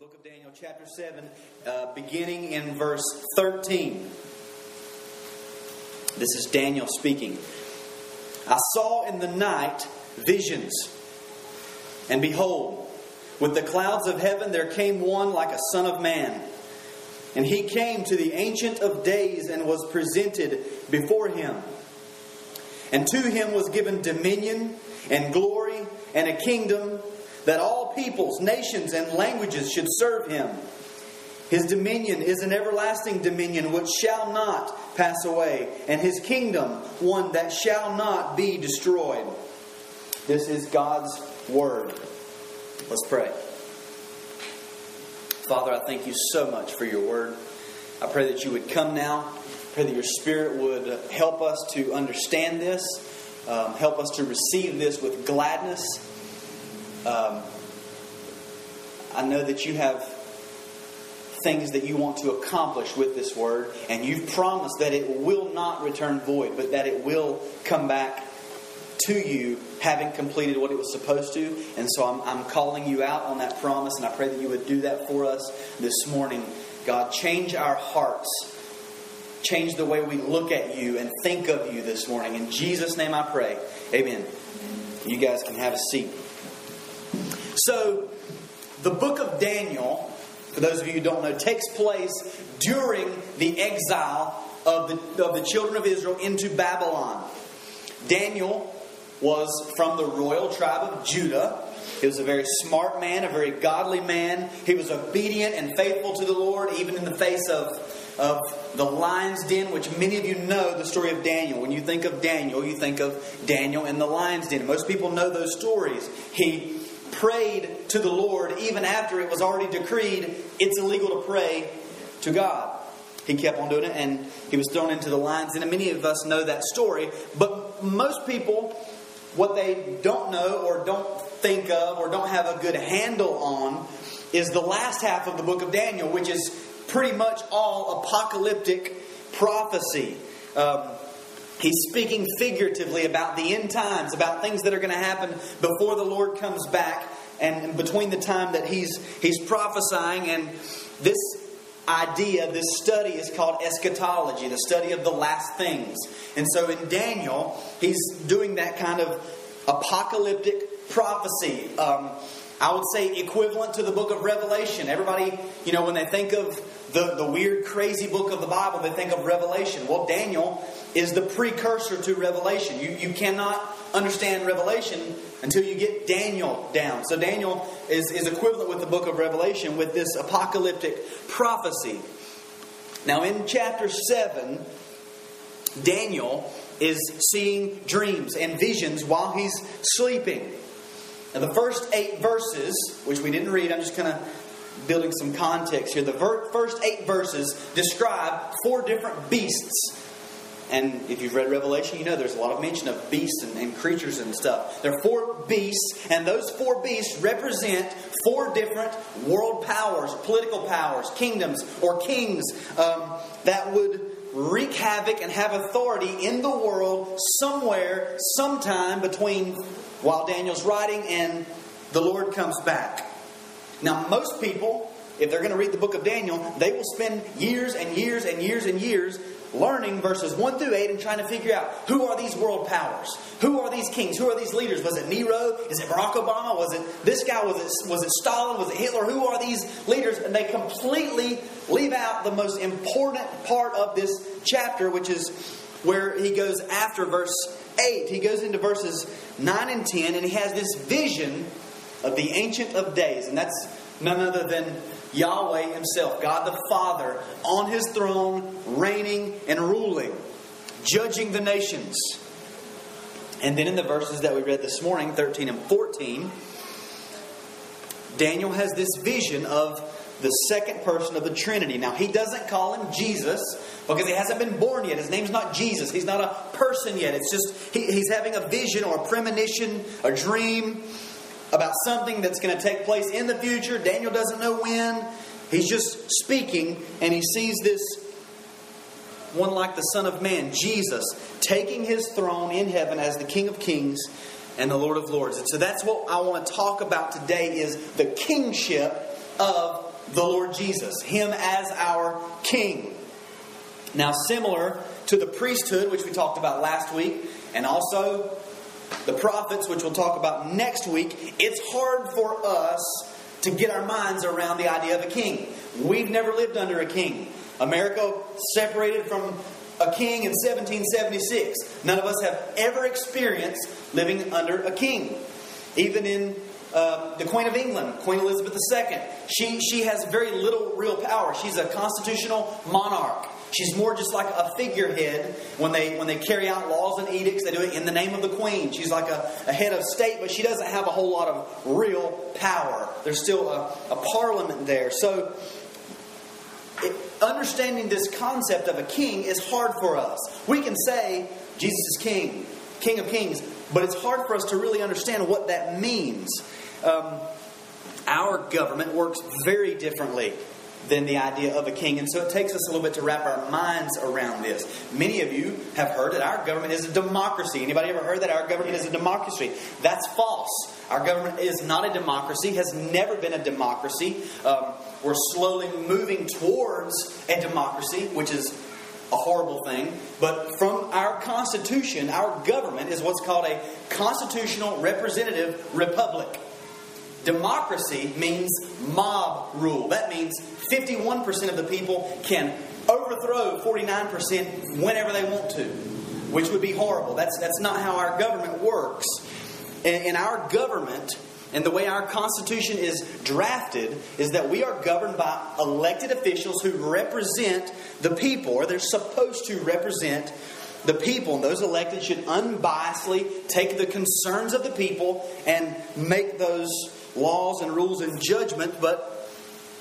book of Daniel, chapter 7, uh, beginning in verse 13. This is Daniel speaking. I saw in the night visions, and behold, with the clouds of heaven there came one like a son of man. And he came to the Ancient of Days and was presented before him. And to him was given dominion and glory and a kingdom that all peoples, nations, and languages should serve him. His dominion is an everlasting dominion which shall not pass away, and his kingdom one that shall not be destroyed. This is God's word. Let's pray. Father, I thank you so much for your word. I pray that you would come now. I Pray that your spirit would help us to understand this, um, help us to receive this with gladness um, I know that you have things that you want to accomplish with this word, and you've promised that it will not return void, but that it will come back to you having completed what it was supposed to. And so I'm, I'm calling you out on that promise, and I pray that you would do that for us this morning. God, change our hearts. Change the way we look at you and think of you this morning. In Jesus' name I pray. Amen. You guys can have a seat. So, the book of Daniel, for those of you who don't know, takes place during the exile of the, of the children of Israel into Babylon. Daniel was from the royal tribe of Judah. He was a very smart man, a very godly man. He was obedient and faithful to the Lord, even in the face of, of the lion's den, which many of you know the story of Daniel. When you think of Daniel, you think of Daniel in the lion's den. Most people know those stories. He prayed to the Lord even after it was already decreed it's illegal to pray to God. He kept on doing it and he was thrown into the lions. And many of us know that story. But most people, what they don't know or don't think of or don't have a good handle on is the last half of the book of Daniel, which is pretty much all apocalyptic prophecy. Um, He's speaking figuratively about the end times, about things that are going to happen before the Lord comes back, and between the time that he's he's prophesying. And this idea, this study is called eschatology, the study of the last things. And so in Daniel, he's doing that kind of apocalyptic prophecy. Um, I would say equivalent to the book of Revelation. Everybody, you know, when they think of the, the weird, crazy book of the Bible, they think of Revelation. Well, Daniel is the precursor to Revelation. You, you cannot understand Revelation until you get Daniel down. So, Daniel is, is equivalent with the book of Revelation with this apocalyptic prophecy. Now, in chapter 7, Daniel is seeing dreams and visions while he's sleeping. Now, the first eight verses, which we didn't read, I'm just kind of building some context here. The ver- first eight verses describe four different beasts. And if you've read Revelation, you know there's a lot of mention of beasts and, and creatures and stuff. There are four beasts, and those four beasts represent four different world powers, political powers, kingdoms, or kings um, that would wreak havoc and have authority in the world somewhere, sometime between while Daniel's writing and the Lord comes back. Now, most people, if they're going to read the book of Daniel, they will spend years and years and years and years learning verses 1 through 8 and trying to figure out who are these world powers? Who are these kings? Who are these leaders? Was it Nero? Is it Barack Obama? Was it this guy? Was it, was it Stalin? Was it Hitler? Who are these leaders? And they completely leave out the most important part of this chapter, which is where he goes after verse 8. He goes into verses 9 and 10, and he has this vision of the Ancient of Days. And that's none other than Yahweh Himself, God the Father, on His throne, reigning and ruling, judging the nations. And then in the verses that we read this morning, 13 and 14, Daniel has this vision of the second person of the Trinity. Now, he doesn't call him Jesus because he hasn't been born yet. His name's not Jesus. He's not a person yet. It's just he, he's having a vision or a premonition, a dream about something that's going to take place in the future. Daniel doesn't know when. He's just speaking, and he sees this one like the Son of Man, Jesus, taking his throne in heaven as the King of Kings and the Lord of Lords. And so that's what I want to talk about today is the kingship of the Lord Jesus, Him as our King. Now, similar to the priesthood, which we talked about last week, and also the prophets, which we'll talk about next week, it's hard for us to get our minds around the idea of a king. We've never lived under a king. America separated from a king in 1776. None of us have ever experienced living under a king. Even in uh, the Queen of England, Queen Elizabeth II, she, she has very little real power. She's a constitutional monarch. She's more just like a figurehead when they when they carry out laws and edicts. They do it in the name of the queen. She's like a, a head of state, but she doesn't have a whole lot of real power. There's still a, a parliament there. So it, understanding this concept of a king is hard for us. We can say Jesus is king, king of kings, but it's hard for us to really understand what that means. Um, our government works very differently than the idea of a king. And so it takes us a little bit to wrap our minds around this. Many of you have heard that our government is a democracy. Anybody ever heard that our government is a democracy? That's false. Our government is not a democracy, has never been a democracy. Um, we're slowly moving towards a democracy, which is a horrible thing. But from our Constitution, our government is what's called a constitutional representative republic. Democracy means mob rule. That means 51% of the people can overthrow 49% whenever they want to, which would be horrible. That's, that's not how our government works. In our government, and the way our Constitution is drafted is that we are governed by elected officials who represent the people, or they're supposed to represent the people. And those elected should unbiasedly take the concerns of the people and make those laws and rules and judgment. But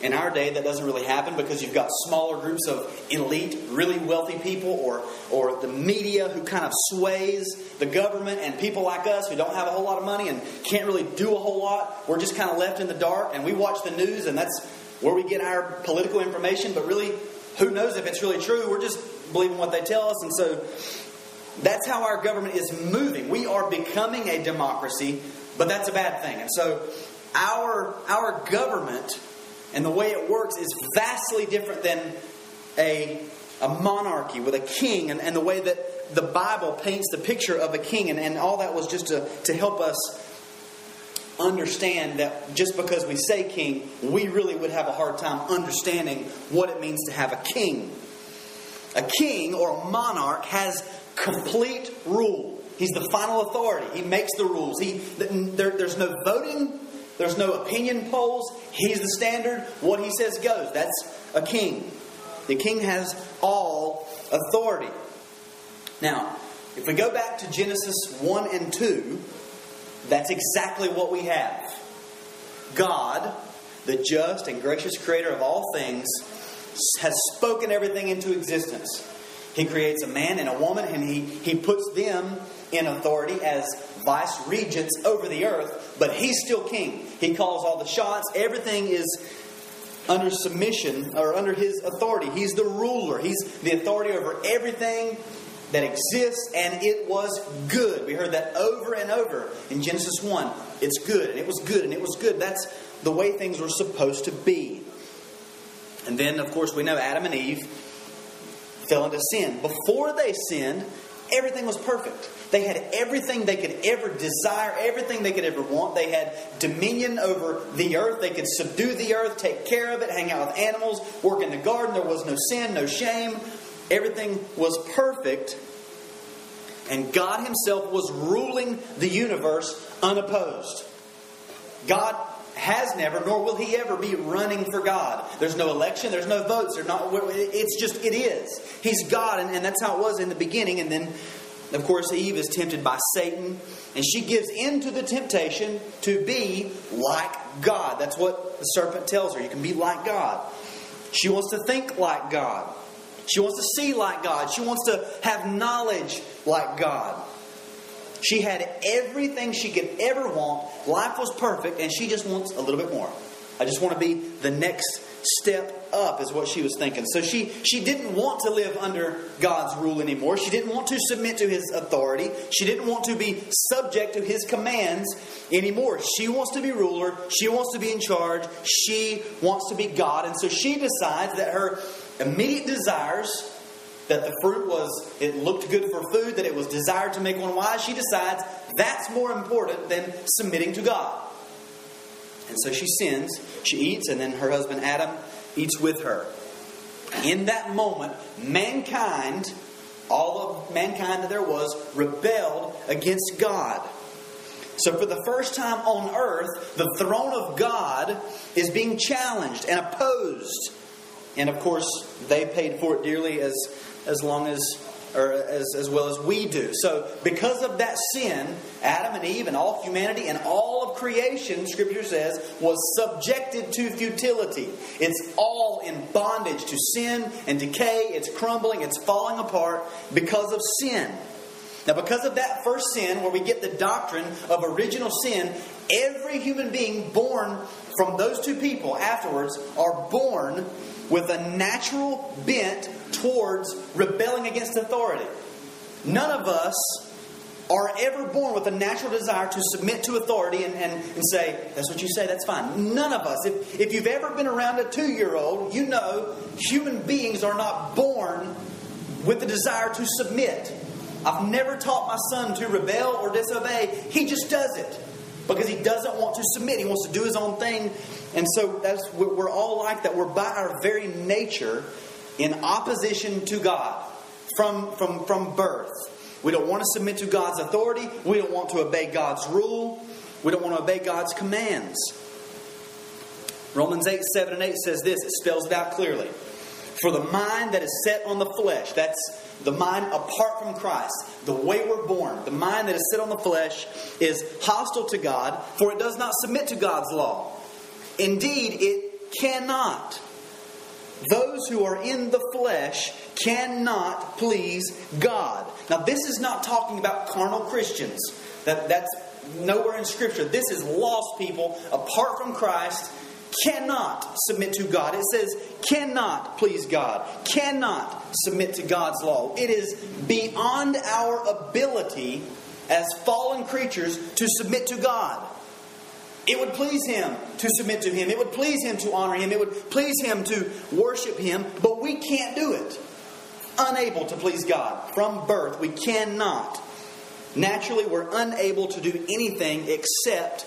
in our day, that doesn't really happen because you've got smaller groups of elite, really wealthy people, or, or the media who kind of sways the government, and people like us who don't have a whole lot of money and can't really do a whole lot. We're just kind of left in the dark, and we watch the news, and that's where we get our political information, but really, who knows if it's really true? We're just believing what they tell us, and so that's how our government is moving. We are becoming a democracy, but that's a bad thing. And so our, our government and the way it works is vastly different than a, a monarchy with a king and, and the way that the Bible paints the picture of a king. And, and all that was just to, to help us understand that just because we say king, we really would have a hard time understanding what it means to have a king. A king or a monarch has complete rule. He's the final authority. He makes the rules. He, there, there's no voting there's no opinion polls. He's the standard. What he says goes. That's a king. The king has all authority. Now, if we go back to Genesis 1 and 2, that's exactly what we have. God, the just and gracious creator of all things, has spoken everything into existence. He creates a man and a woman, and he, he puts them in authority as vice regents over the earth, but he's still king. He calls all the shots. Everything is under submission or under his authority. He's the ruler. He's the authority over everything that exists, and it was good. We heard that over and over in Genesis 1. It's good, and it was good, and it was good. That's the way things were supposed to be. And then, of course, we know Adam and Eve fell into sin. Before they sinned, everything was perfect. They had everything they could ever desire, everything they could ever want. They had dominion over the earth. They could subdue the earth, take care of it, hang out with animals, work in the garden. There was no sin, no shame. Everything was perfect. And God Himself was ruling the universe unopposed. God has never, nor will he ever be running for God. There's no election, there's no votes, there's not. It's just it is. He's God, and, and that's how it was in the beginning. And then of course, Eve is tempted by Satan, and she gives in to the temptation to be like God. That's what the serpent tells her. You can be like God. She wants to think like God. She wants to see like God. She wants to have knowledge like God. She had everything she could ever want. Life was perfect, and she just wants a little bit more. I just want to be the next step up, is what she was thinking. So she, she didn't want to live under God's rule anymore. She didn't want to submit to his authority. She didn't want to be subject to his commands anymore. She wants to be ruler. She wants to be in charge. She wants to be God. And so she decides that her immediate desires that the fruit was, it looked good for food, that it was desired to make one wise, she decides that's more important than submitting to God. And so she sins, she eats, and then her husband Adam eats with her. In that moment, mankind, all of mankind that there was, rebelled against God. So, for the first time on earth, the throne of God is being challenged and opposed. And of course, they paid for it dearly as as long as or as, as well as we do. So, because of that sin, Adam and Eve and all humanity and all of creation, Scripture says, was subjected to futility. It's all in bondage to sin and decay. It's crumbling, it's falling apart because of sin. Now, because of that first sin, where we get the doctrine of original sin, every human being born from those two people afterwards are born with a natural bent towards rebelling against authority. None of us are ever born with a natural desire to submit to authority and, and, and say, That's what you say, that's fine. None of us. If, if you've ever been around a two year old, you know human beings are not born with the desire to submit. I've never taught my son to rebel or disobey. He just does it because he doesn't want to submit. He wants to do his own thing. And so that's we're all like that. We're by our very nature in opposition to God from, from, from birth. We don't want to submit to God's authority. We don't want to obey God's rule. We don't want to obey God's commands. Romans 8, 7 and 8 says this, it spells it out clearly. For the mind that is set on the flesh, that's the mind apart from Christ, the way we're born, the mind that is set on the flesh is hostile to God, for it does not submit to God's law. Indeed, it cannot. Those who are in the flesh cannot please God. Now, this is not talking about carnal Christians. That, that's nowhere in Scripture. This is lost people apart from Christ cannot submit to God. It says cannot please God, cannot submit to God's law. It is beyond our ability as fallen creatures to submit to God. It would please Him to submit to Him. It would please Him to honor Him. It would please Him to worship Him, but we can't do it. Unable to please God. From birth, we cannot. Naturally, we're unable to do anything except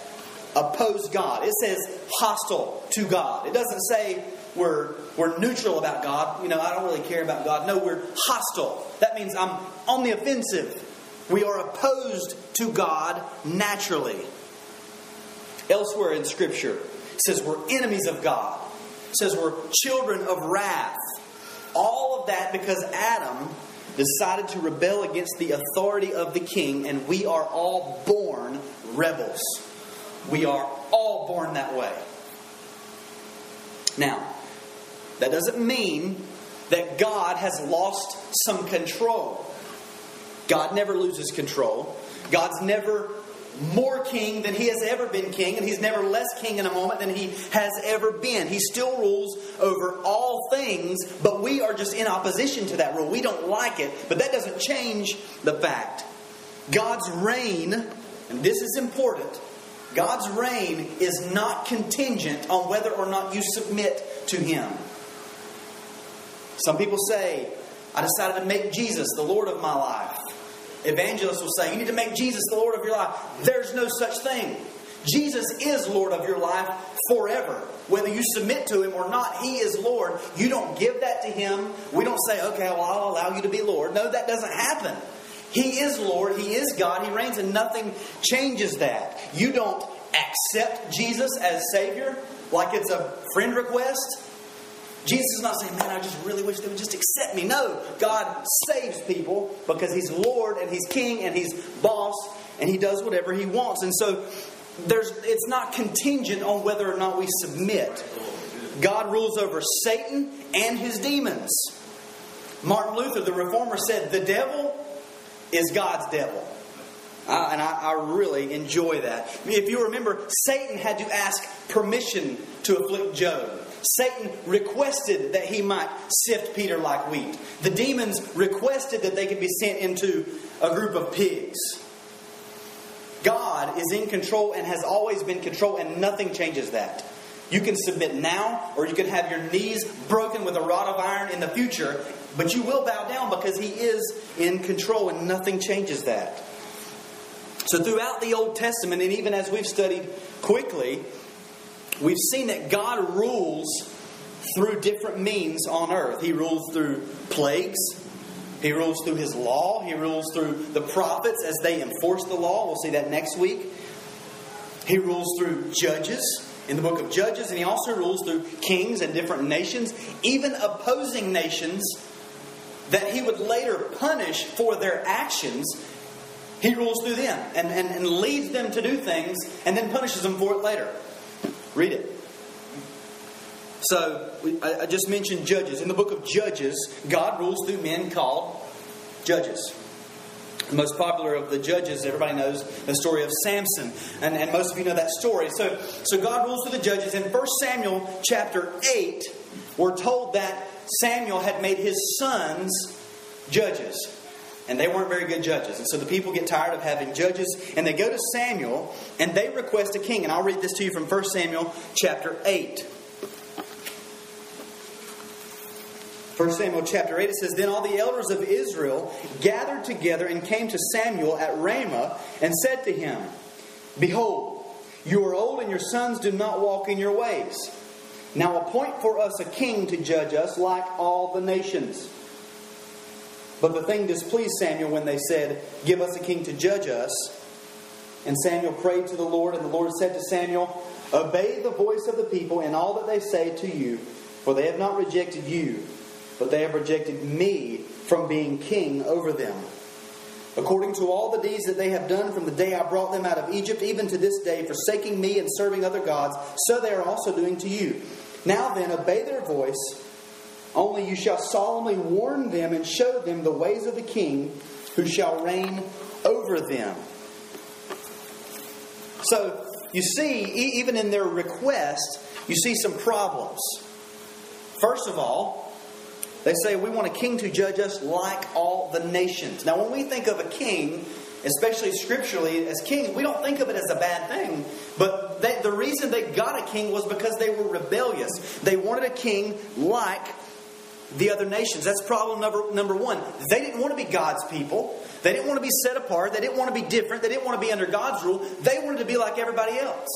oppose God. It says hostile to God. It doesn't say we're, we're neutral about God. You know, I don't really care about God. No, we're hostile. That means I'm on the offensive. We are opposed to God naturally. Elsewhere in Scripture, it says we're enemies of God. It says we're children of wrath. All of that because Adam decided to rebel against the authority of the king, and we are all born rebels. We are all born that way. Now, that doesn't mean that God has lost some control. God never loses control. God's never more king than he has ever been king, and he's never less king in a moment than he has ever been. He still rules over all things, but we are just in opposition to that rule. We don't like it, but that doesn't change the fact. God's reign, and this is important, God's reign is not contingent on whether or not you submit to him. Some people say, I decided to make Jesus the Lord of my life. Evangelists will say, You need to make Jesus the Lord of your life. There's no such thing. Jesus is Lord of your life forever. Whether you submit to Him or not, He is Lord. You don't give that to Him. We don't say, Okay, well, I'll allow you to be Lord. No, that doesn't happen. He is Lord. He is God. He reigns, and nothing changes that. You don't accept Jesus as Savior like it's a friend request. Jesus is not saying, man, I just really wish they would just accept me. No, God saves people because He's Lord and He's King and He's boss and He does whatever He wants. And so there's, it's not contingent on whether or not we submit. God rules over Satan and his demons. Martin Luther, the reformer, said, The devil is God's devil. Uh, and I, I, really enjoy that. If you remember, Satan had to ask permission to afflict Job. Satan requested that he might sift Peter like wheat. The demons requested that they could be sent into a group of pigs. God is in control and has always been control, and nothing changes that. You can submit now, or you can have your knees broken with a rod of iron in the future, but you will bow down because He is in control, and nothing changes that. So, throughout the Old Testament, and even as we've studied quickly, we've seen that God rules through different means on earth. He rules through plagues, He rules through His law, He rules through the prophets as they enforce the law. We'll see that next week. He rules through judges in the book of Judges, and He also rules through kings and different nations, even opposing nations that He would later punish for their actions he rules through them and, and, and leads them to do things and then punishes them for it later. Read it. So, I, just mentioned judges. In the book of Judges, God rules through men called judges. The most popular of the judges, everybody knows the story of Samson. And, and most of you know that story. So, so God rules through the judges. In 1 Samuel chapter 8, we're told that Samuel had made his sons judges. And they weren't very good judges. And so the people get tired of having judges, and they go to Samuel and they request a king. And I'll read this to you from 1 Samuel chapter 8. 1 Samuel chapter 8, it says, Then all the elders of Israel gathered together and came to Samuel at Ramah and said to him, Behold, you are old and your sons do not walk in your ways. Now appoint for us a king to judge us like all the nations. But the thing displeased Samuel when they said, Give us a king to judge us. And Samuel prayed to the Lord, and the Lord said to Samuel, Obey the voice of the people in all that they say to you, for they have not rejected you, but they have rejected me from being king over them. According to all the deeds that they have done from the day I brought them out of Egypt, even to this day, forsaking me and serving other gods, so they are also doing to you. Now then, obey their voice only you shall solemnly warn them and show them the ways of the king who shall reign over them. So, you see, even in their request, you see some problems. First of all, they say, We want a king to judge us like all the nations. Now, when we think of a king, especially scripturally, as kings, we don't think of it as a bad thing. But they, the reason they got a king was because they were rebellious. They wanted a king like the other nations. That's problem number, number one. They didn't want to be God's people. They didn't want to be set apart. They didn't want to be different. They didn't want to be under God's rule. They wanted to be like everybody else.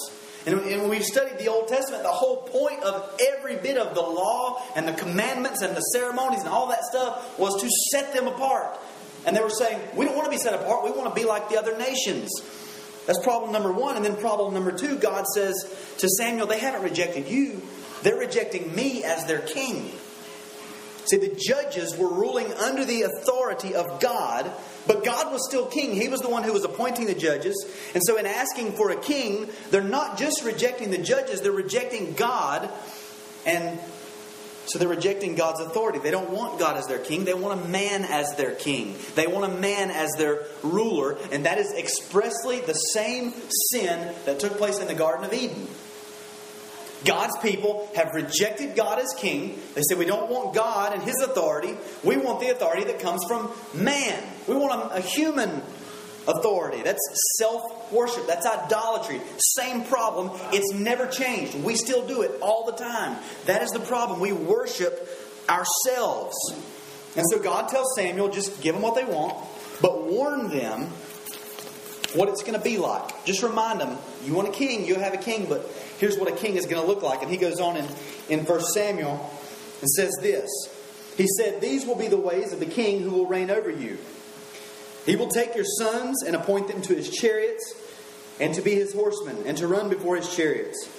And, when we've studied the Old Testament, the whole point of every bit of the law and the commandments and the ceremonies and all that stuff was to set them apart. And they were saying, we don't want to be set apart. We want to be like the other nations. That's problem number one. And then problem number two, God says to Samuel, they haven't rejected you. They're rejecting me as their king. See, the judges were ruling under the authority of God, but God was still king. He was the one who was appointing the judges. And so, in asking for a king, they're not just rejecting the judges, they're rejecting God. And so they're rejecting God's authority. They don't want God as their king. They want a man as their king. They want a man as their ruler. And that is expressly the same sin that took place in the Garden of Eden. God's people have rejected God as king. They say, We don't want God and his authority. We want the authority that comes from man. We want a, a human authority. That's self worship. That's idolatry. Same problem. It's never changed. We still do it all the time. That is the problem. We worship ourselves. And so God tells Samuel, just give them what they want, but warn them what it's going to be like. Just remind them, you want a king, you'll have a king, but here's what a king is going to look like. And he goes on in, in 1 Samuel and says this He said, These will be the ways of the king who will reign over you. He will take your sons and appoint them to his chariots and to be his horsemen and to run before his chariots.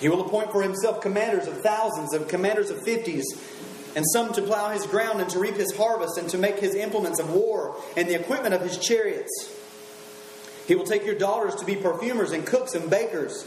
He will appoint for himself commanders of thousands and commanders of fifties, and some to plow his ground and to reap his harvest and to make his implements of war and the equipment of his chariots. He will take your daughters to be perfumers and cooks and bakers.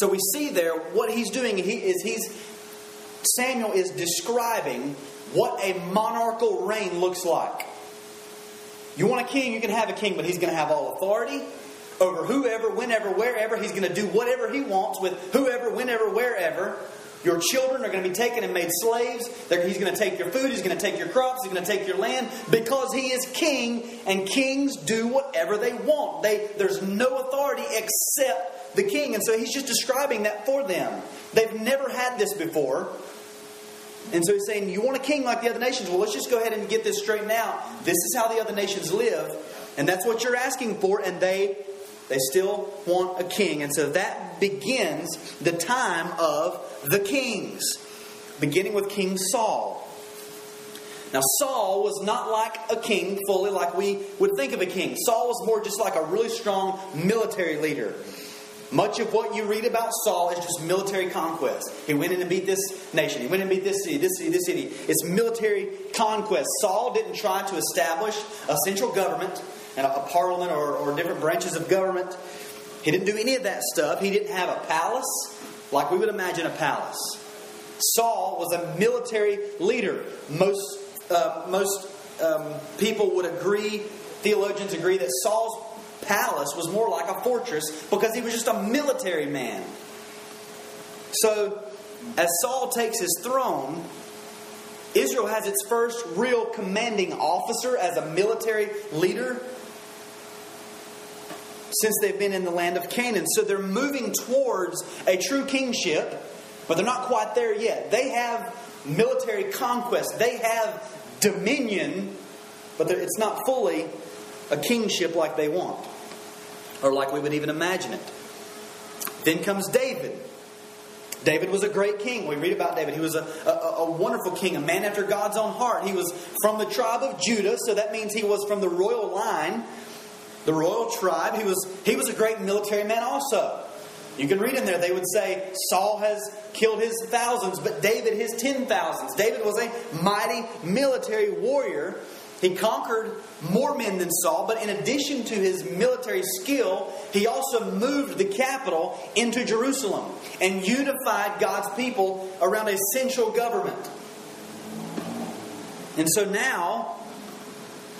So we see there what he's doing he is he's Samuel is describing what a monarchical reign looks like. You want a king, you can have a king, but he's going to have all authority over whoever, whenever, wherever. He's going to do whatever he wants with whoever, whenever, wherever. Your children are going to be taken and made slaves. he's going to take your food. He's going to take your crops. He's going to take your land because he is king, and kings do whatever they want. They, there's no authority except the king. And so he's just describing that for them. They've never had this before. And so he's saying, You want a king like the other nations? Well, let's just go ahead and get this straightened out. This is how the other nations live, and that's what you're asking for, and they they still want a king. And so that begins the time of the kings, beginning with King Saul. Now, Saul was not like a king fully like we would think of a king. Saul was more just like a really strong military leader. Much of what you read about Saul is just military conquest. He went in and beat this nation. He went in and beat this city, this city, this city. It's military conquest. Saul didn't try to establish a central government and a, parliament or, or different branches of government. He didn't do any of that stuff. He didn't have a palace like we would imagine a palace. Saul was a military leader. Most, uh, most um, people would agree, theologians agree, that Saul's palace was more like a fortress because he was just a military man. So, as Saul takes his throne, Israel has its first real commanding officer as a military leader since they've been in the land of Canaan. So they're moving towards a true kingship, but they're not quite there yet. They have military conquest, they have dominion, but it's not fully a kingship like they want, or like we would even imagine it. Then comes David. David was a great king. We read about David. He was a, a, a, wonderful king, a man after God's own heart. He was from the tribe of Judah, so that means he was from the royal line the royal tribe. He was, he was a great military man also. You can read in there, they would say Saul has killed his thousands, but David his ten thousands. David was a mighty military warrior. He conquered more men than Saul, but in addition to his military skill, he also moved the capital into Jerusalem and unified God's people around a central government. And so now,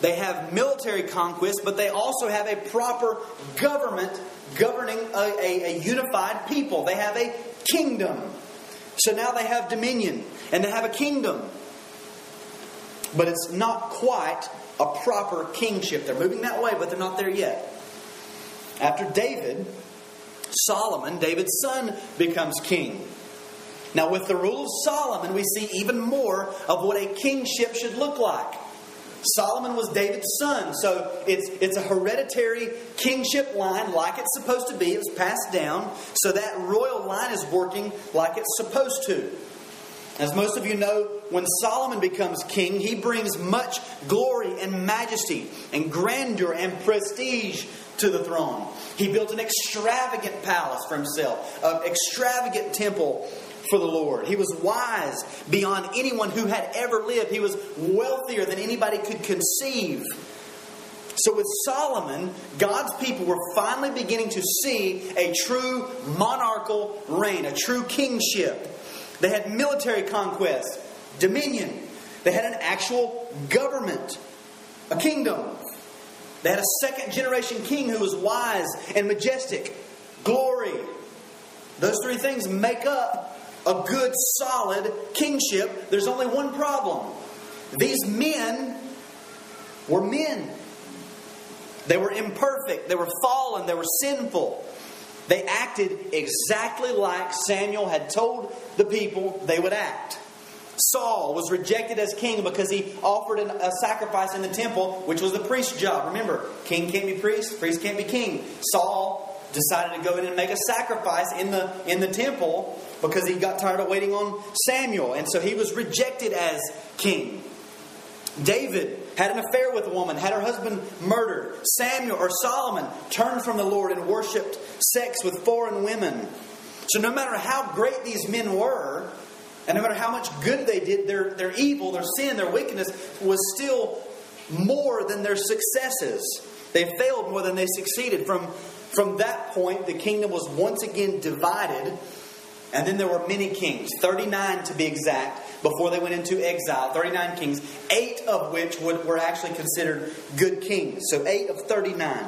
they have military conquest, but they also have a proper government governing a, a, a, unified people. They have a kingdom. So now they have dominion and they have a kingdom. But it's not quite a proper kingship. They're moving that way, but they're not there yet. After David, Solomon, David's son, becomes king. Now, with the rule of Solomon, we see even more of what a kingship should look like. Solomon was David's son, so it's, it's a hereditary kingship line like it's supposed to be. It was passed down, so that royal line is working like it's supposed to. As most of you know, when Solomon becomes king, he brings much glory and majesty and grandeur and prestige to the throne. He built an extravagant palace for himself, an extravagant temple for the Lord. He was wise beyond anyone who had ever lived. He was wealthier than anybody could conceive. So, with Solomon, God's people were finally beginning to see a true monarchical reign, a true kingship. They had military conquest, dominion. They had an actual government, a kingdom. They had a second generation king who was wise and majestic, glory. Those three things make up a good, solid kingship, there's only one problem. These men were men. They were imperfect, they were fallen, they were sinful. They acted exactly like Samuel had told the people they would act. Saul was rejected as king because he offered an, a sacrifice in the temple, which was the priest's job. Remember, king can't be priest, priest can't be king. Saul decided to go in and make a sacrifice in the in the temple because he got tired of waiting on Samuel, and so he was rejected as king. David had an affair with a woman, had her husband murdered. Samuel or Solomon turned from the Lord and worshipped sex with foreign women. So no matter how great these men were, and no matter how much good they did, their, their evil, their sin, their wickedness was still more than their successes. They failed more than they succeeded. From, from that point, the kingdom was once again divided, and then there were many kings, 39 to be exact, before they went into exile. 39 kings, eight of which would, were actually considered good kings. So, eight of 39.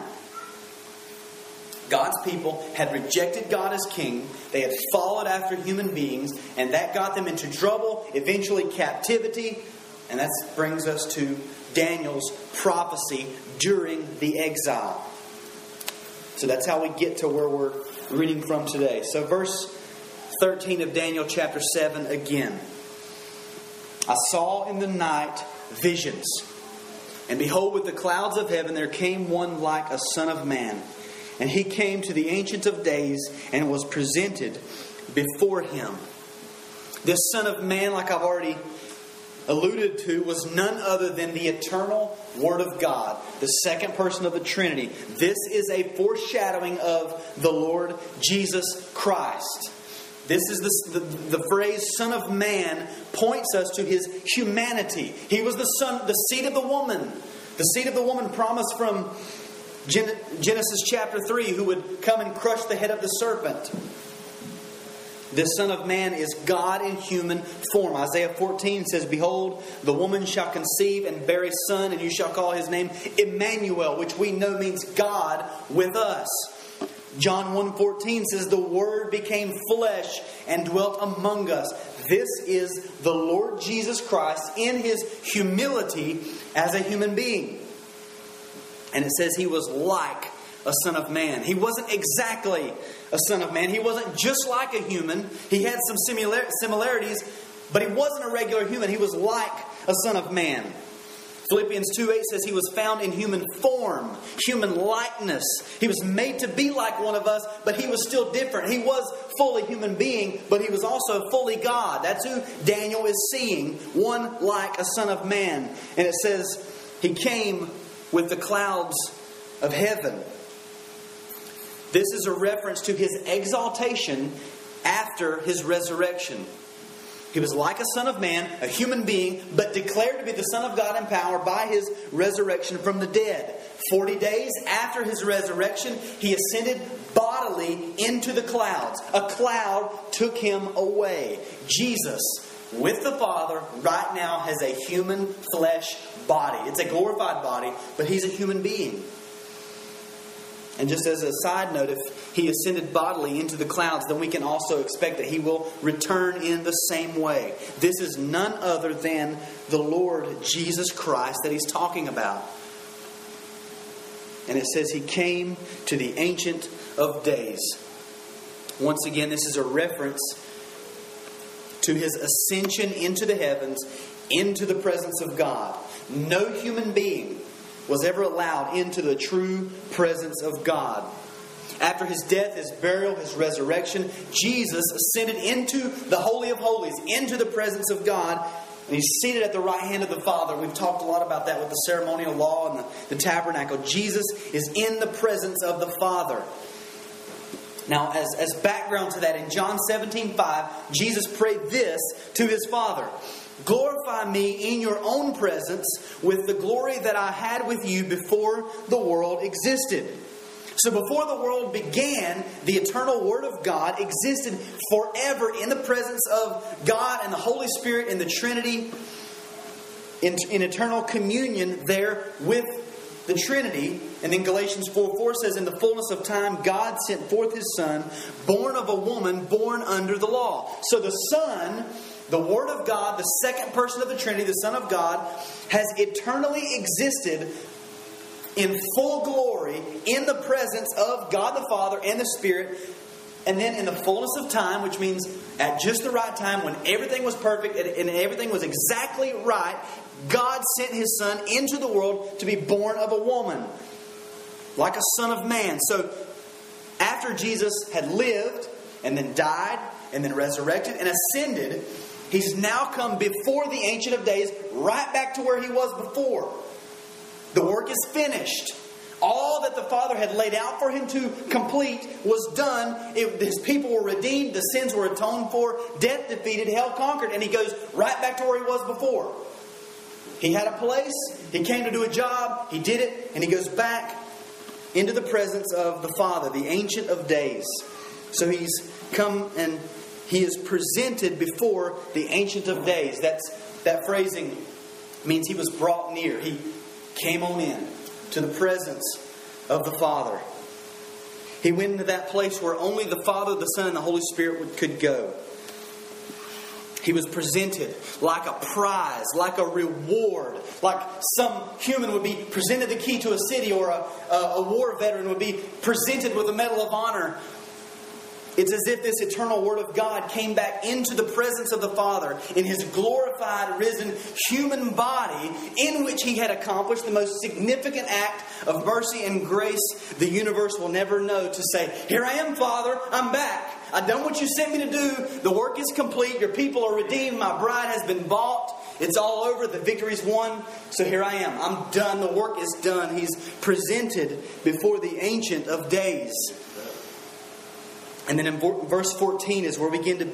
God's people had rejected God as king. They had followed after human beings, and that got them into trouble, eventually captivity. And that brings us to Daniel's prophecy during the exile. So that's how we get to where we're reading from today. So, verse 13 of Daniel chapter 7 again. I saw in the night visions, and behold, with the clouds of heaven there came one like a son of man. And he came to the Ancient of Days and was presented before him. This Son of Man, like I've already alluded to, was none other than the eternal Word of God, the second person of the Trinity. This is a foreshadowing of the Lord Jesus Christ. This is the, the, the, phrase Son of Man points us to his humanity. He was the son, the seed of the woman. The seed of the woman promised from Genesis chapter 3, who would come and crush the head of the serpent. This Son of Man is God in human form. Isaiah 14 says, Behold, the woman shall conceive and bear a son, and you shall call his name Emmanuel, which we know means God with us. John 1:14 says the word became flesh and dwelt among us. This is the Lord Jesus Christ in his humility as a human being. And it says he was like a son of man. He wasn't exactly a son of man. He wasn't just like a human. He had some similar- similarities, but he wasn't a regular human. He was like a son of man. Philippians 2 8 says he was found in human form, human likeness. He was made to be like one of us, but he was still different. He was fully human being, but he was also fully God. That's who Daniel is seeing, one like a son of man. And it says he came with the clouds of heaven. This is a reference to his exaltation after his resurrection. He was like a son of man, a human being, but declared to be the Son of God in power by his resurrection from the dead. Forty days after his resurrection, he ascended bodily into the clouds. A cloud took him away. Jesus, with the Father, right now has a human flesh body. It's a glorified body, but he's a human being. And just as a side note, if he ascended bodily into the clouds, then we can also expect that he will return in the same way. This is none other than the Lord Jesus Christ that he's talking about. And it says he came to the Ancient of Days. Once again, this is a reference to his ascension into the heavens, into the presence of God. No human being was ever allowed into the true presence of God. After his death, his burial, his resurrection, Jesus ascended into the Holy of Holies, into the presence of God, and he's seated at the right hand of the Father. We've talked a lot about that with the ceremonial law and the, the tabernacle. Jesus is in the presence of the Father. Now, as, as background to that, in John 17 5, Jesus prayed this to his Father Glorify me in your own presence with the glory that I had with you before the world existed. So, before the world began, the eternal Word of God existed forever in the presence of God and the Holy Spirit in the Trinity, in, in eternal communion there with the Trinity. And then Galatians 4 4 says, In the fullness of time, God sent forth His Son, born of a woman, born under the law. So, the Son the Word of God, the second person of the Trinity, the Son of God, has eternally existed in full glory in the presence of God the Father and the Spirit. And then in the fullness of time, which means at just the right time, when everything was perfect and everything was exactly right, God sent His Son into the world to be born of a woman, like a Son of Man. So after Jesus had lived and then died and then resurrected and ascended, He's now come before the Ancient of Days, right back to where he was before. The work is finished. All that the Father had laid out for him to complete was done. It, his people were redeemed, the sins were atoned for, death defeated, hell conquered, and he goes right back to where he was before. He had a place, he came to do a job, he did it, and he goes back into the presence of the Father, the Ancient of Days. So he's come and he is presented before the Ancient of Days. That's that phrasing means he was brought near. He came on in to the presence of the Father. He went into that place where only the Father, the Son, and the Holy Spirit could go. He was presented like a prize, like a reward, like some human would be presented the key to a city, or a, a, war veteran would be presented with a Medal of Honor it's as if this eternal Word of God came back into the presence of the Father in His glorified, risen human body, in which He had accomplished the most significant act of mercy and grace the universe will never know to say, Here I am, Father, I'm back. I've done what you sent me to do. The work is complete. Your people are redeemed. My bride has been bought. It's all over. The victory's won. So here I am. I'm done. The work is done. He's presented before the Ancient of Days. And then in verse 14 is where we begin to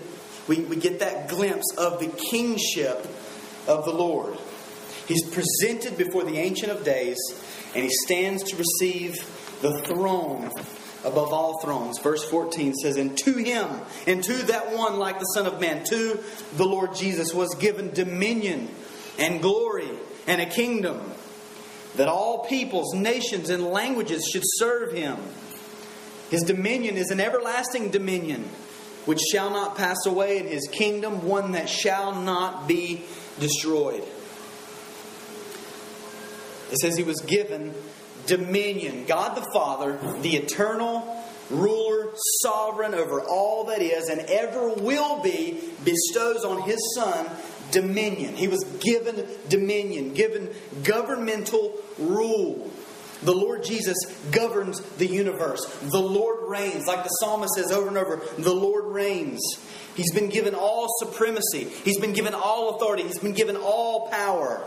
we, we get that glimpse of the kingship of the Lord. He's presented before the Ancient of Days, and he stands to receive the throne above all thrones. Verse 14 says, And to him, and to that one like the Son of Man, to the Lord Jesus, was given dominion and glory and a kingdom, that all peoples, nations, and languages should serve him. His dominion is an everlasting dominion which shall not pass away, and his kingdom one that shall not be destroyed. It says he was given dominion. God the Father, the eternal ruler, sovereign over all that is and ever will be, bestows on his Son dominion. He was given dominion, given governmental rule. The Lord Jesus governs the universe. The Lord reigns. Like the psalmist says over and over, the Lord reigns. He's been given all supremacy, He's been given all authority, He's been given all power.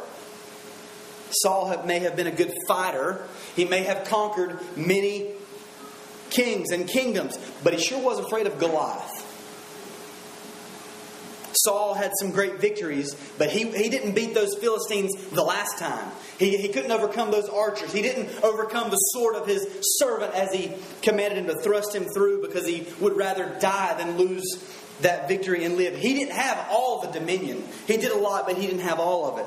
Saul have, may have been a good fighter, he may have conquered many kings and kingdoms, but he sure was afraid of Goliath. Saul had some great victories, but he, he didn't beat those Philistines the last time. He, he couldn't overcome those archers. He didn't overcome the sword of his servant as he commanded him to thrust him through because he would rather die than lose that victory and live. He didn't have all the dominion. He did a lot, but he didn't have all of it.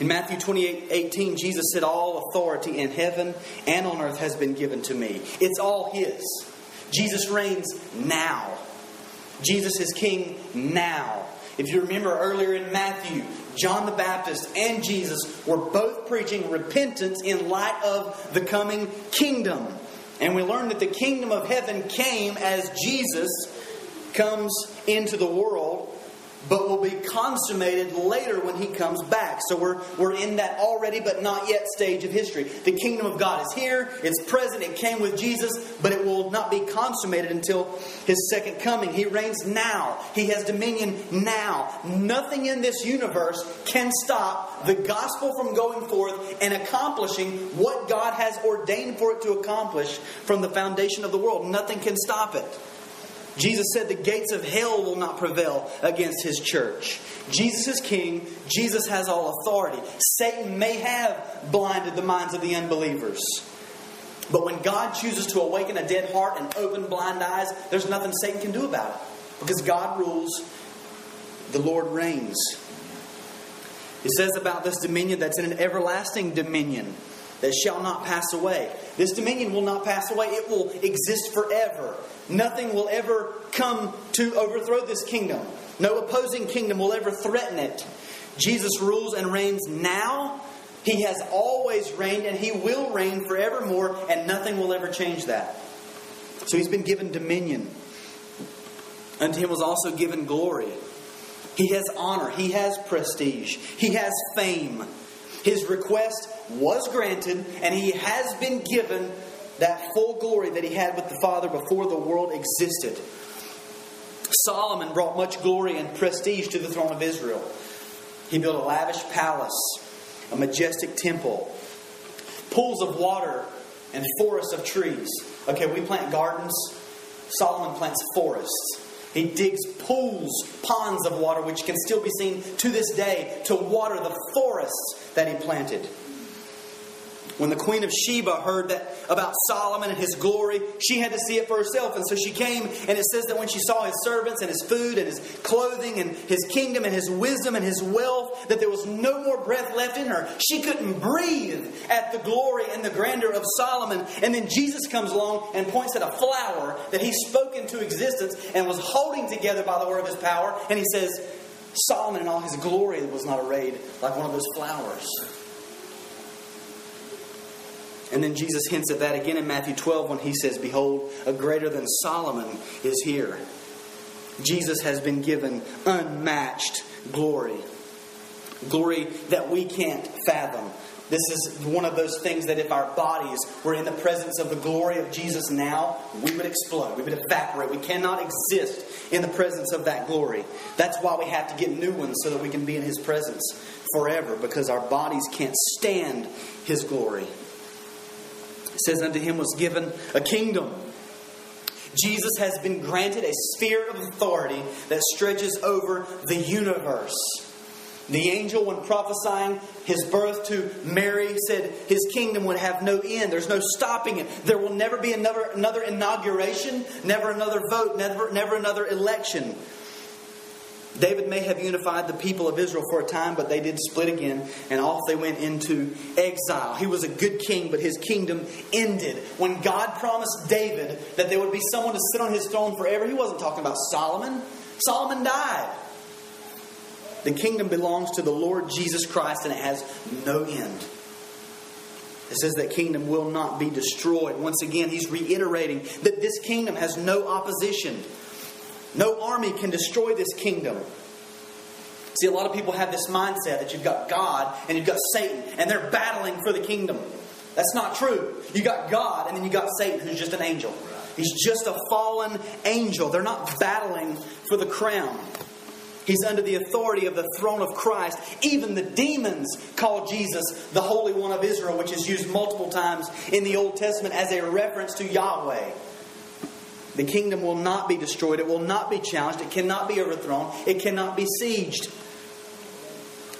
In Matthew 28 18, Jesus said, All authority in heaven and on earth has been given to me. It's all His. Jesus reigns now. Jesus is king now. If you remember earlier in Matthew, John the Baptist and Jesus were both preaching repentance in light of the coming kingdom. And we learned that the kingdom of heaven came as Jesus comes into the world but will be consummated later when he comes back. So we're, we're in that already but not yet stage of history. The kingdom of God is here, it's present, it came with Jesus, but it will not be consummated until his second coming. He reigns now, he has dominion now. Nothing in this universe can stop the gospel from going forth and accomplishing what God has ordained for it to accomplish from the foundation of the world. Nothing can stop it. Jesus said the gates of hell will not prevail against his church. Jesus is king. Jesus has all authority. Satan may have blinded the minds of the unbelievers. But when God chooses to awaken a dead heart and open blind eyes, there's nothing Satan can do about it. Because God rules, the Lord reigns. It says about this dominion that's in an everlasting dominion that shall not pass away. This dominion will not pass away, it will exist forever. Nothing will ever come to overthrow this kingdom. No opposing kingdom will ever threaten it. Jesus rules and reigns now. He has always reigned and he will reign forevermore, and nothing will ever change that. So he's been given dominion. Unto him was also given glory. He has honor. He has prestige. He has fame. His request was granted, and he has been given that full glory that he had with the Father before the world existed. Solomon brought much glory and prestige to the throne of Israel. He built a lavish palace, a majestic temple, pools of water and forests of trees. Okay, we plant gardens, Solomon plants forests. He digs pools, ponds of water, which can still be seen to this day, to water the forests that he planted. When the queen of Sheba heard that about Solomon and his glory, she had to see it for herself. And so she came, and it says that when she saw his servants and his food and his clothing and his kingdom and his wisdom and his wealth, that there was no more breath left in her. She couldn't breathe at the glory and the grandeur of Solomon. And then Jesus comes along and points at a flower that he spoke into existence and was holding together by the word of his power. And he says, Solomon in all his glory was not arrayed like one of those flowers. And then Jesus hints at that again in Matthew 12 when he says, Behold, a greater than Solomon is here. Jesus has been given unmatched glory. Glory that we can't fathom. This is one of those things that if our bodies were in the presence of the glory of Jesus now, we would explode. We would evaporate. We cannot exist in the presence of that glory. That's why we have to get new ones so that we can be in His presence forever because our bodies can't stand His glory. Says, Unto him was given a kingdom. Jesus has been granted a sphere of authority that stretches over the universe. The angel, when prophesying his birth to Mary, said his kingdom would have no end. There's no stopping it. There will never be another, another inauguration, never another vote, never, never another election. David may have unified the people of Israel for a time, but they did split again, and off they went into exile. He was a good king, but his kingdom ended. When God promised David that there would be someone to sit on his throne forever, he wasn't talking about Solomon. Solomon died. The kingdom belongs to the Lord Jesus Christ, and it has no end. It says that kingdom will not be destroyed. Once again, he's reiterating that this kingdom has no opposition. No army can destroy this kingdom. See, a lot of people have this mindset that you've got God and you've got Satan, and they're battling for the kingdom. That's not true. You got God, and then you got Satan, who's just an angel. He's just a fallen angel. They're not battling for the crown. He's under the authority of the throne of Christ. Even the demons call Jesus the Holy One of Israel, which is used multiple times in the Old Testament as a reference to Yahweh. The kingdom will not be destroyed. It will not be challenged. It cannot be overthrown. It cannot be sieged.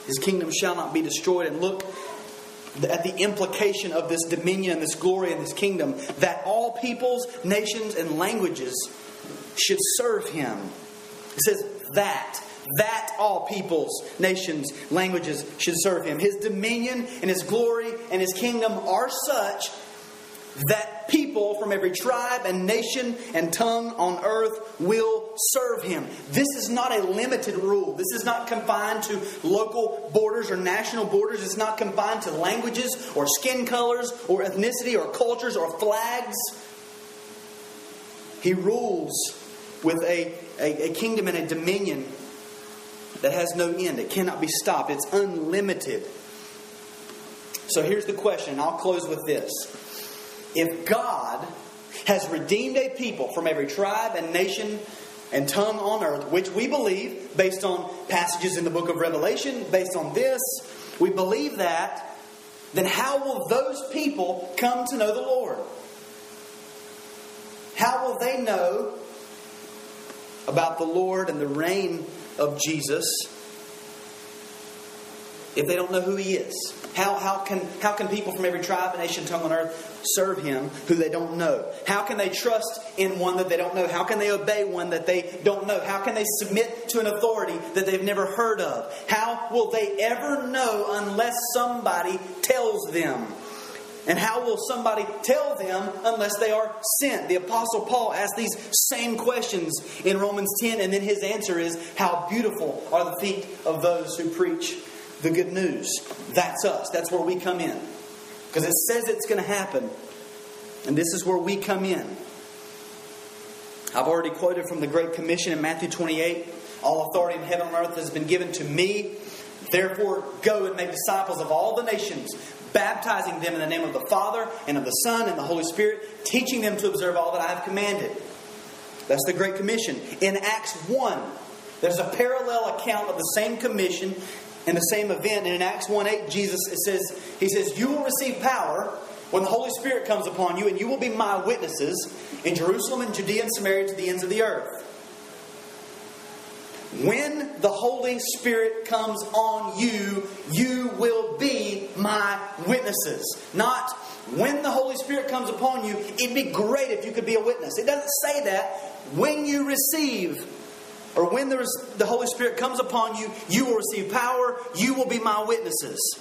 His kingdom shall not be destroyed. And look at the implication of this dominion and this glory and this kingdom that all peoples, nations, and languages should serve him. It says that. That all peoples, nations, languages should serve him. His dominion and his glory and his kingdom are such that people from every tribe and nation and tongue on earth will serve him. This is not a limited rule. This is not confined to local borders or national borders. It's not confined to languages or skin colors or ethnicity or cultures or flags. He rules with a, a, a kingdom and a dominion that has no end. It cannot be stopped, it's unlimited. So here's the question. I'll close with this if God has redeemed a people from every tribe and nation and tongue on earth, which we believe based on passages in the book of Revelation, based on this, we believe that, then how will those people come to know the Lord? How will they know about the Lord and the reign of Jesus if they don't know who He is? How, how, can, how can people from every tribe, and nation, tongue on earth serve him who they don't know? How can they trust in one that they don't know? How can they obey one that they don't know? How can they submit to an authority that they've never heard of? How will they ever know unless somebody tells them? And how will somebody tell them unless they are sent? The Apostle Paul asked these same questions in Romans 10, and then his answer is How beautiful are the feet of those who preach the good news. That's us. That's where we come in. Because it says it's going to happen. And this is where we come in. I've already quoted from the Great Commission in Matthew 28 All authority in heaven and earth has been given to me. Therefore, go and make disciples of all the nations, baptizing them in the name of the Father and of the Son and the Holy Spirit, teaching them to observe all that I have commanded. That's the Great Commission. In Acts 1, there's a parallel account of the same commission in the same event, and in Acts 1 8, Jesus it says, He says, You will receive power when the Holy Spirit comes upon you, and you will be my witnesses in Jerusalem and Judea and Samaria to the ends of the earth. When the Holy Spirit comes on you, you will be my witnesses. Not when the Holy Spirit comes upon you, it'd be great if you could be a witness. It doesn't say that. When you receive, or when the, the Holy Spirit comes upon you, you will receive power, you will be my witnesses.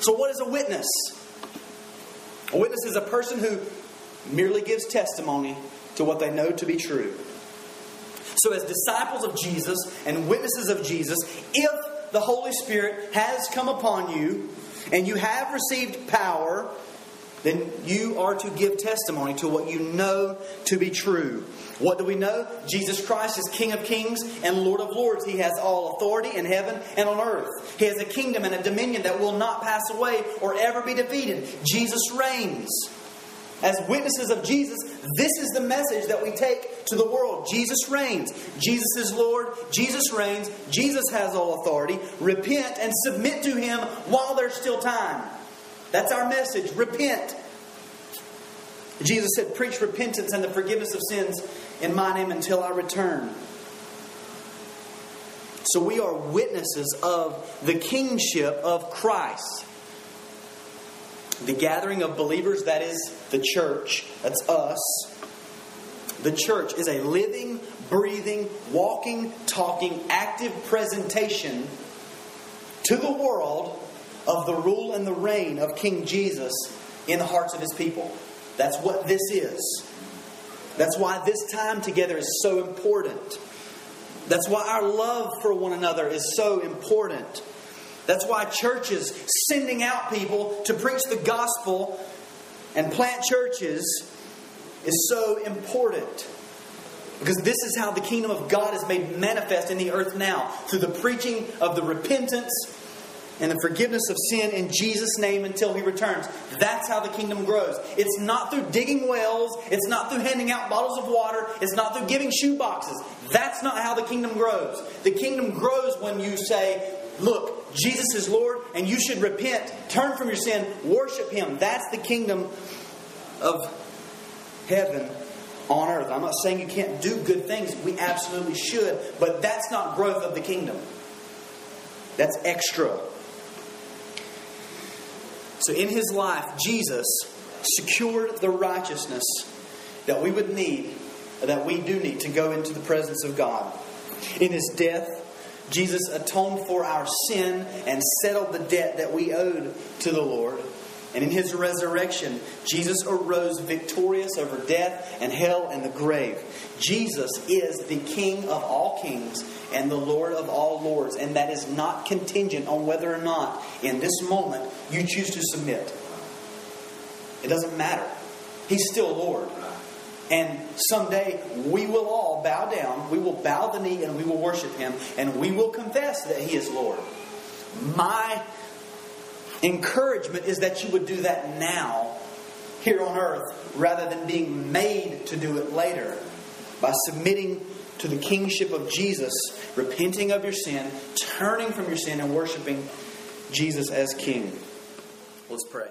So, what is a witness? A witness is a person who merely gives testimony to what they know to be true. So, as disciples of Jesus and witnesses of Jesus, if the Holy Spirit has come upon you and you have received power, then you are to give testimony to what you know to be true. What do we know? Jesus Christ is King of kings and Lord of lords. He has all authority in heaven and on earth. He has a kingdom and a dominion that will not pass away or ever be defeated. Jesus reigns. As witnesses of Jesus, this is the message that we take to the world. Jesus reigns. Jesus is Lord. Jesus reigns. Jesus has all authority. Repent and submit to Him while there's still time. That's our message. Repent. Jesus said, Preach repentance and the forgiveness of sins in my name until I return. So we are witnesses of the kingship of Christ. The gathering of believers, that is the church, that's us. The church is a living, breathing, walking, talking, active presentation to the world of the rule and the reign of King Jesus in the hearts of his people. That's what this is. That's why this time together is so important. That's why our love for one another is so important. That's why churches sending out people to preach the gospel and plant churches is so important. Because this is how the kingdom of God is made manifest in the earth now through the preaching of the repentance and the forgiveness of sin in Jesus' name until He returns. That's how the kingdom grows. It's not through digging wells, it's not through handing out bottles of water, it's not through giving shoe boxes. That's not how the kingdom grows. The kingdom grows when you say, Look, Jesus is Lord, and you should repent, turn from your sin, worship Him. That's the kingdom of heaven on earth. I'm not saying you can't do good things, we absolutely should, but that's not growth of the kingdom. That's extra. So in his life, Jesus secured the righteousness that we would need, that we do need to go into the presence of God. In his death, Jesus atoned for our sin and settled the debt that we owed to the Lord. And in his resurrection, Jesus arose victorious over death and hell and the grave. Jesus is the King of all kings and the Lord of all lords. And that is not contingent on whether or not in this moment you choose to submit. It doesn't matter. He's still Lord. And someday we will all bow down, we will bow the knee, and we will worship Him, and we will confess that He is Lord. My encouragement is that you would do that now, here on earth, rather than being made to do it later by submitting to the kingship of Jesus, repenting of your sin, turning from your sin, and worshiping Jesus as King. Let's pray.